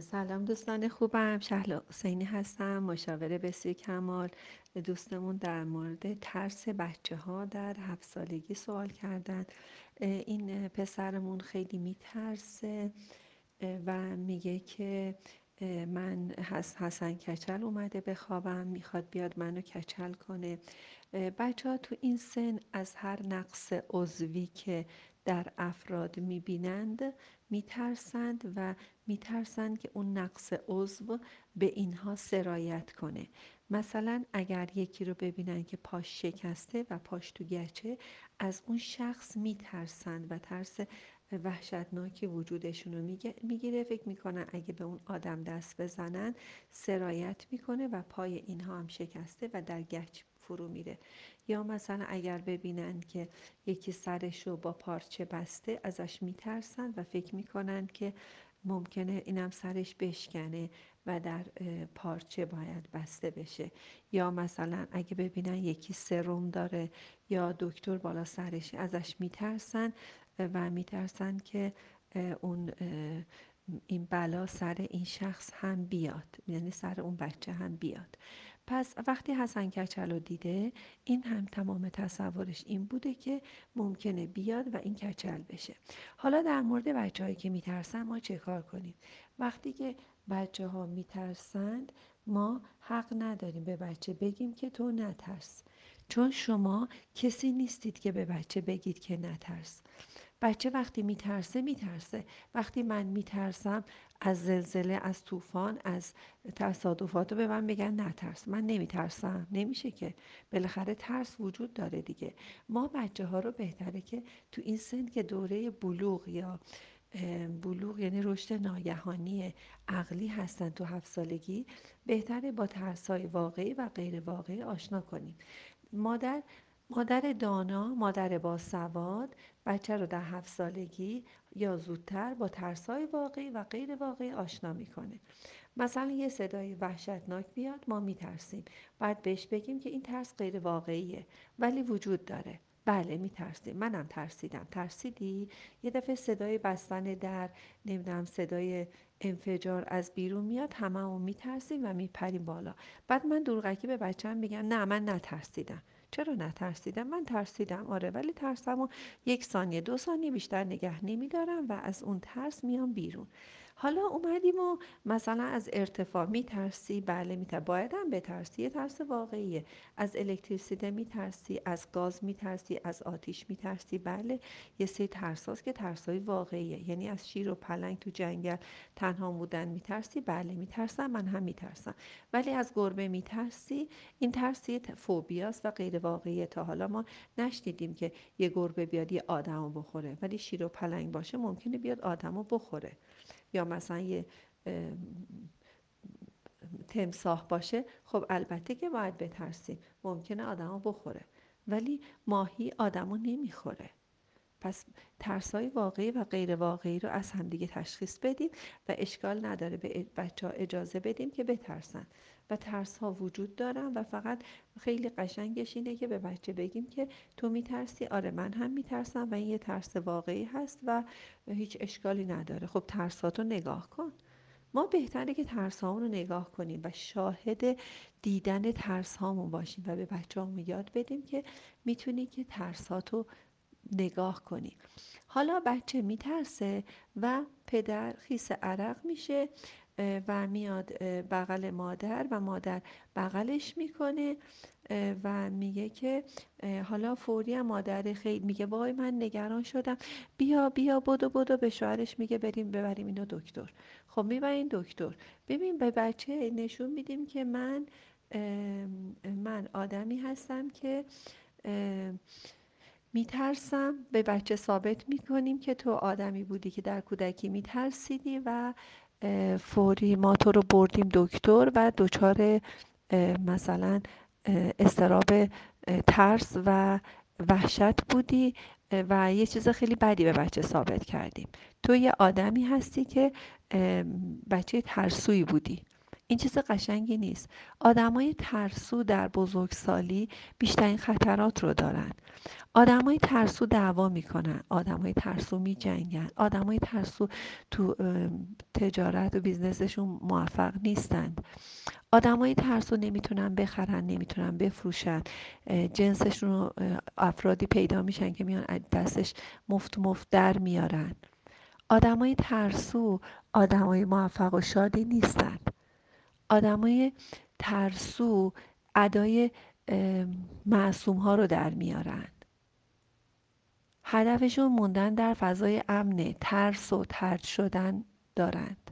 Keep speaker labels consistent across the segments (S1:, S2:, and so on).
S1: سلام دوستان خوبم. شهلا حسینی هستم مشاور بسیار کمال. دوستمون در مورد ترس بچه ها در هفت سالگی سوال کردن این پسرمون خیلی میترسه و میگه که من حسن کچل اومده بخوابم می‌خواد بیاد منو کچل کنه. بچه ها تو این سن از هر نقص عضوی که در افراد می‌بینند میترسند و میترسند که اون نقص عضو به اینها سرایت کنه. مثلا اگر یکی رو ببینن که پاش شکسته و پاش تو گچه از اون شخص میترسند و ترس وحشتناکی وجودشون رو می‌گیره. فکر می‌کنن اگه به اون آدم دست بزنن سرایت می‌کنه و پای اینها هم شکسته و در گچ فرو میره. یا مثلا اگر ببینن که یکی سرش رو با پارچه بسته ازش میترسن و فکر می‌کنن که ممکنه اینم سرش بشکنه و در پارچه باید بسته بشه. یا مثلا اگه ببینن یکی سرم داره یا دکتر بالا سرش ازش میترسن و میترسن که اون این بلا سر این شخص هم بیاد. یعنی سر اون بچه هم بیاد. پس وقتی حسن کچل رو دیده این هم تمام تصورش این بوده که ممکنه بیاد و این کچل بشه. حالا در مورد بچه هایی که میترسن ما چه کار کنیم؟ وقتی که بچه ها میترسند ما حق نداریم به بچه بگیم که تو نترس. چون شما کسی نیستید که به بچه بگید که نترس. بچه وقتی میترسه میترسه. وقتی من میترسم از زلزله از طوفان از تصادفات به من بگن نترس. من نمیترسم. نمیشه که. بالاخره ترس وجود داره دیگه. ما بچه ها رو بهتره که تو این سن که دوره بلوغ یا بلوغ یعنی رشد ناگهانی عقلی هستن تو هفت سالگی بهتره با ترس های واقعی و غیر واقعی آشنا کنیم. مادر مادر دانا مادر باسواد بچه رو در هفت سالگی یا زودتر با ترسای واقعی و غیر واقعی آشنا می‌کنه. مثلا یه صدای وحشتناک بیاد ما میترسیم. باید بهش بگیم که این ترس غیر واقعیه ولی وجود داره. بله میترسیم. منم ترسیدم. ترسیدی؟ یه دفعه صدای بستن در نمی‌دونم صدای انفجار از بیرون میاد هممون میترسیم و میپریم بالا. بعد من دورغکی به بچم میگم نه من نترسیدم. چرا نترسیدم؟ من ترسیدم. آره ولی ترسم و یک ثانیه دو ثانیه بیشتر نگه نمیدارم و از اون ترس میام بیرون. حالا اومدیم و مثلا از ارتفاع میترسی؟ بله میترسی باید هم بترسی. یه ترس واقعیه. از الکتریسیته میترسی از گاز میترسی از آتیش میترسی. بله یه سری ترساست که ترسای واقعیه. یعنی از شیر و پلنگ تو جنگل تنها بودن میترسی. بله میترسم من هم میترسم. ولی از گربه میترسی این ترسی فوبیاست و غیر واقعیه. تا حالا ما نشنیدیم که یه گربه بیاد یه آدمو بخوره. ولی شیر و پلنگ باشه ممکنه بیاد آدمو بخوره. یا مثلا یه تمساح باشه خب البته که باید بترسیم. ممکنه آدمو بخوره. ولی ماهی آدمو نمی‌خوره. پس ترسای واقعی و غیر واقعی رو از همدیگه تشخیص بدیم و اشکال نداره به بچه ها اجازه بدیم که بترسن. و ترس ها وجود دارن و فقط خیلی قشنگش اینه که به بچه بگیم که تو میترسی آره من هم میترسم و این یه ترس واقعی هست و هیچ اشکالی نداره. خب ترساتو نگاه کن. ما بهتره که ترس رو نگاه کنیم و شاهد دیدن ترس هامون باشیم و به بچه همون یاد بدیم که می‌تونی که ترساتو نگاه کنی. حالا بچه میترسه و پدر خیس عرق میشه و میاد بغل مادر و مادر بغلش می‌کنه و میگه که حالا فوری هم مادر خیلی میگه وای من نگران شدم. بیا بیا بدو بدو. به شوهرش میگه بریم ببریم اینو دکتر. خب می‌برین دکتر. ببین به بچه نشون میدیم که من من آدمی هستم که میترسم. به بچه ثابت می‌کنیم که تو آدمی بودی که در کودکی میترسیدی و فوری ما تو رو بردیم دکتر و دچار مثلا استراب ترس و وحشت بودی و یه چیز خیلی بدی به بچه ثابت کردیم. تو یه آدمی هستی که بچه ترسویی بودی. این چیز قشنگی نیست. آدمای ترسو در بزرگسالی بیشترین خطرات رو دارن. آدمای ترسو دعوا می‌کنن آدمای ترسو میجنگن آدمای ترسو تو تجارت و بیزنسشون موفق نیستند آدمای ترسو نمی‌تونن بخرن نمی‌تونن بفروشن. جنسشون رو افرادی پیدا میشن که میان دستش مفت مفت در میارن. آدمای ترسو آدمای موفق و شادی نیستند آدمای ترسو ادای معصوم ها رو در میارن. هدفشون موندن در فضای امن ترس و ترد شدن دارند.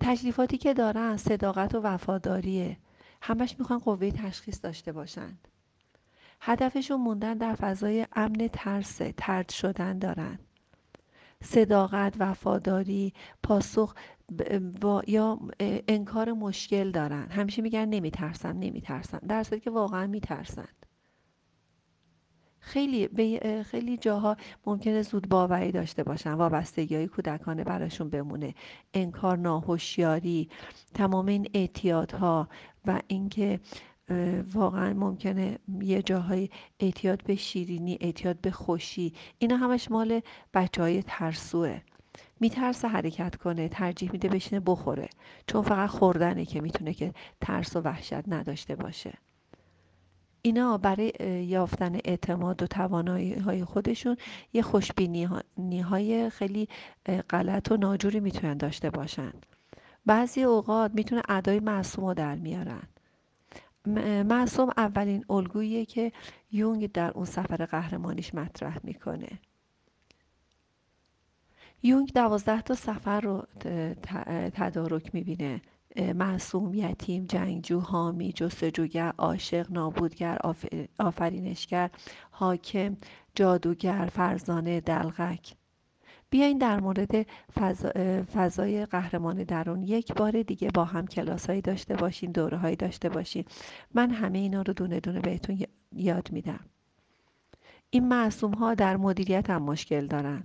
S1: تشریفاتی که دارن صداقت و وفاداریه. همش می‌خوان قوه تشخیص داشته باشند هدفشون موندن در فضای امن ترس ترد شدن دارند صداقت وفاداری پاسخ با یا انکار مشکل دارن. همیشه میگن نمیترسم نمیترسم در صورتی که واقعا میترسند خیلی به خیلی جاها ممکنه زود باوری داشته باشن. وابستگی های کودکانه براشون بمونه. انکار ناهوشیاری تمام این اعتیادها و اینکه واقعا ممکنه یه جاهای اعتیاد به شیرینی اعتیاد به خوشی. اینا همش مال بچه های ترسوه. میترسه حرکت کنه ترجیح میده بشینه بخوره چون فقط خوردنه که می‌تونه که ترس و وحشت نداشته باشه. اینا برای یافتن اعتماد و توانایی های خودشون یه خوشبینی های خیلی غلط و ناجوری می‌تونن داشته باشن. بعضی اوقات می‌تونه ادای معصوم رو در میارن. معصوم اولین الگوییه که یونگ در اون سفر قهرمانیش مطرح می‌کنه. یونگ دوازده تا سفر رو تدارک می‌بینه. معصوم یتیم جنگجو حامی جستجوگر عاشق نابودگر آفرینشگر حاکم جادوگر فرزانه دلغک. بیاین در مورد فضای قهرمان درون. یک بار دیگه با هم کلاس هایی داشته باشین دوره هایی داشته باشین. من همه اینا رو دونه دونه بهتون یاد میدم. این معصوم ها در مدیریت هم مشکل دارن.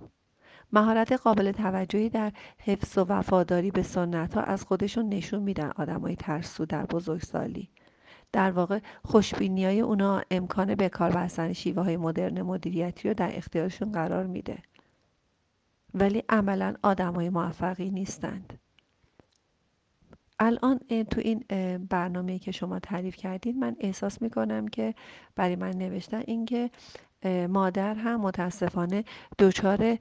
S1: مهارت قابل توجهی در حفظ و وفاداری به سنت ها از خودشون نشون میدن های ترسو در بزرگسالی. در واقع خوشبینی های اونا امکان به کار بستن شیوه های مدرن مدیریتی رو در اختیارشون قرار میده. ولی عملا های موفقی نیستند. الان تو این برنامه که شما تعریف کردید من احساس می‌کنم که برای من نوشتن اینکه مادر هم متاسفانه دچار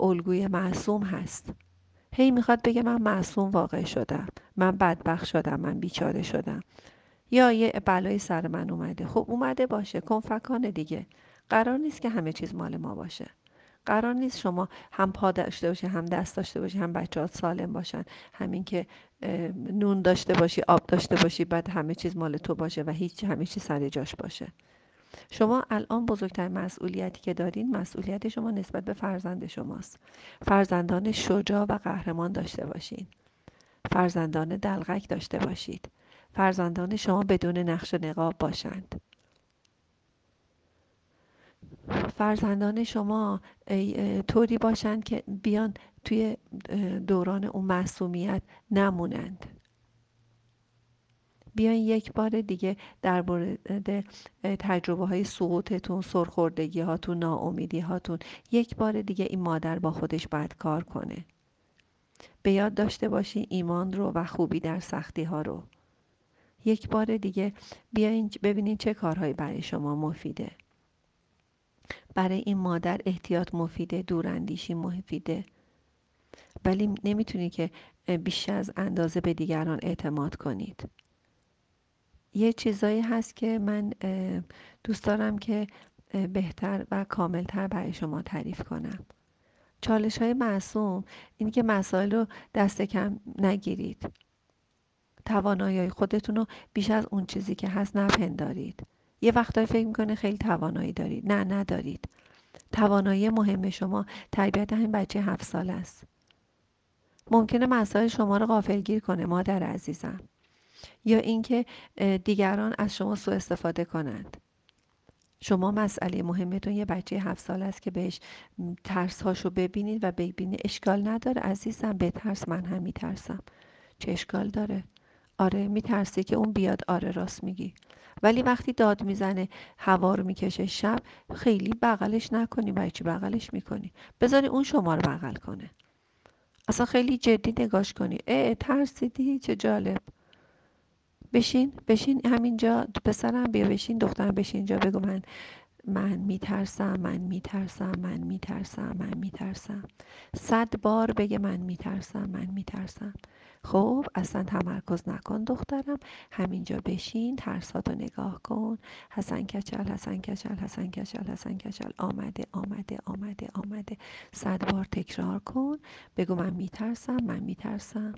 S1: الگوی معصوم هست. هی می‌خواد بگه من معصوم واقع شدم من بدبخت شدم من بیچاره شدم. یا یه بلای سر من اومده. خب اومده باشه کنفکانه دیگه. قرار نیست که همه چیز مال ما باشه. قرار نیست شما هم پا داشته باشی هم دست داشته باشی هم بچهات سالم باشن. همین که نون داشته باشی آب داشته باشی بعد همه چیز مال تو باشه و هیچ همه چیز سر جاش باشه. شما الان بزرگترین مسئولیتی که دارین مسئولیت شما نسبت به فرزند شماست. فرزندان شجاع و قهرمان داشته باشین. فرزندان دلغک داشته باشید. فرزندان شما بدون نقش نقاب باشند. فرزندان شما طوری باشند که بیان توی دوران اون معصومیت نمونند. بیاین یک بار دیگه در مورد تجربه های سقوطتون سرخوردگی هاتون ناامیدی هاتون یک بار دیگه این مادر با خودش باید کار کنه. به یاد داشته باشین ایمان رو و خوبی در سختی ها رو. یک بار دیگه بیاین ببینین چه کارهایی برای شما مفیده. برای این مادر احتیاط مفیده دوراندیشی مفیده. ولی نمی‌تونی که بیش از اندازه به دیگران اعتماد کنید. یه چیزایی هست که من دوست دارم که بهتر و کاملتر برای شما تعریف کنم. چالش های معصوم اینی که مسائل رو دست کم نگیرید. توانایی خودتون رو بیش از اون چیزی که هست نپندارید. یه وقتایی فکر می‌کنه خیلی توانایی دارید. نه ندارید. توانایی مهم شما تربیت همین بچه هفت سال است. ممکنه مسائل شما رو غافلگیر کنه مادر عزیزم. یا اینکه دیگران از شما سوء استفاده کنند. شما مسئله مهمتون یه بچه هفت سال است که بهش ترس هاشو ببینید و ببینید اشکال نداره. عزیزم به ترس من هم میترسم. چه اشکال داره؟ آره میترسی که اون بیاد آره راست میگی. ولی وقتی داد می‌زنه هوا رو می‌کشه شب خیلی بغلش نکنی چی بغلش می‌کنی؟ بذاری اون شما رو بغل کنه. اصلا خیلی جدی نگاش کنی. اه ترسیدی؟ چه جالب. بشین بشین همینجا پسرم بیا بشین دخترم بشین اینجا بگو من من میترسم من میترسم من میترسم من میترسم. صد بار بگه من میترسم من میترسم. خب اصلا تمرکز نکن دخترم. همینجا بشین ترساتو نگاه کن. حسن کچل حسن کچل حسن کچل حسن کچل. آمده آمده آمده آمده. صد بار تکرار کن. بگو من میترسم من میترسم.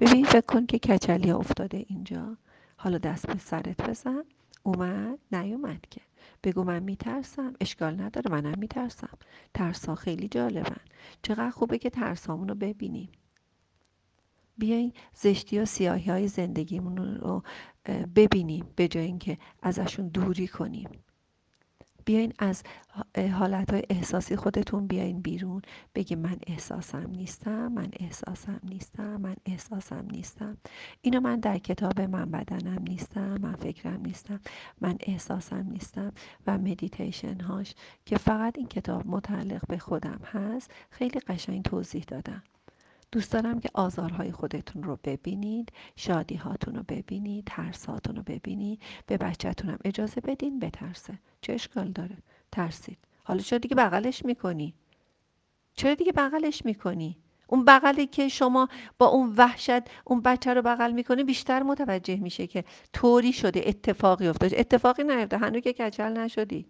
S1: ببین فکر کن که کچلی افتاده اینجا. حالا دست به سرت بزن. اومد؟ نیومد که. بگو من میترسم. اشکال نداره منم میترسم. ترسا خیلی جالبن. چقدر خوبه که ترسامون رو ببینیم. بیاین زشتی و سیاهی های زندگیمون رو ببینیم. به جای اینکه ازشون دوری کنیم. بیاین از حالت احساسی خودتون بیاین بیرون. بگی من احساسم نیستم من احساسم نیستم من احساسم نیستم. اینو من در کتاب من بدنم نیستم من فکرم نیستم من احساسم نیستم و مدیتیشن هاش که فقط این کتاب متعلق به خودم هست خیلی قشنگ توضیح دادم. دوست دارم که آزارهای خودتون رو ببینید شادی هاتون رو ببینید ترس هاتون رو ببینید. به بچهتونم اجازه بدین بترسه. چه اشکال داره؟ ترسید. حالا چرا دیگه بغلش می‌کنی؟ چرا دیگه بغلش می‌کنی؟ اون بغلی که شما با اون وحشت اون بچه رو بغل می‌کنی بیشتر متوجه میشه که طوری شده اتفاقی افتاده. اتفاقی نیفته. هنوز که کچل نشدی.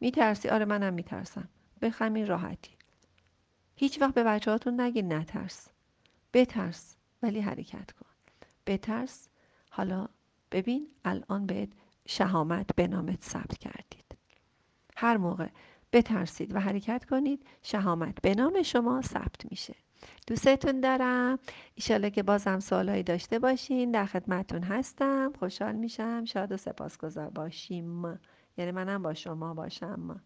S1: میترسی؟ آره منم میترسم. به همین راحتی. هیچ وقت به بچه هاتون نترس. بترس ولی حرکت کن. بترس حالا ببین الان بهت شهامت به نامت ثبت کردید. هر موقع بترسید و حرکت کنید شهامت به نام شما ثبت میشه. دوستتون دارم. ایشالله که بازم سوالایی داشته باشین. در خدمتون هستم. خوشحال میشم. شاد و سپاسگزار باشیم. یعنی منم با شما باشم.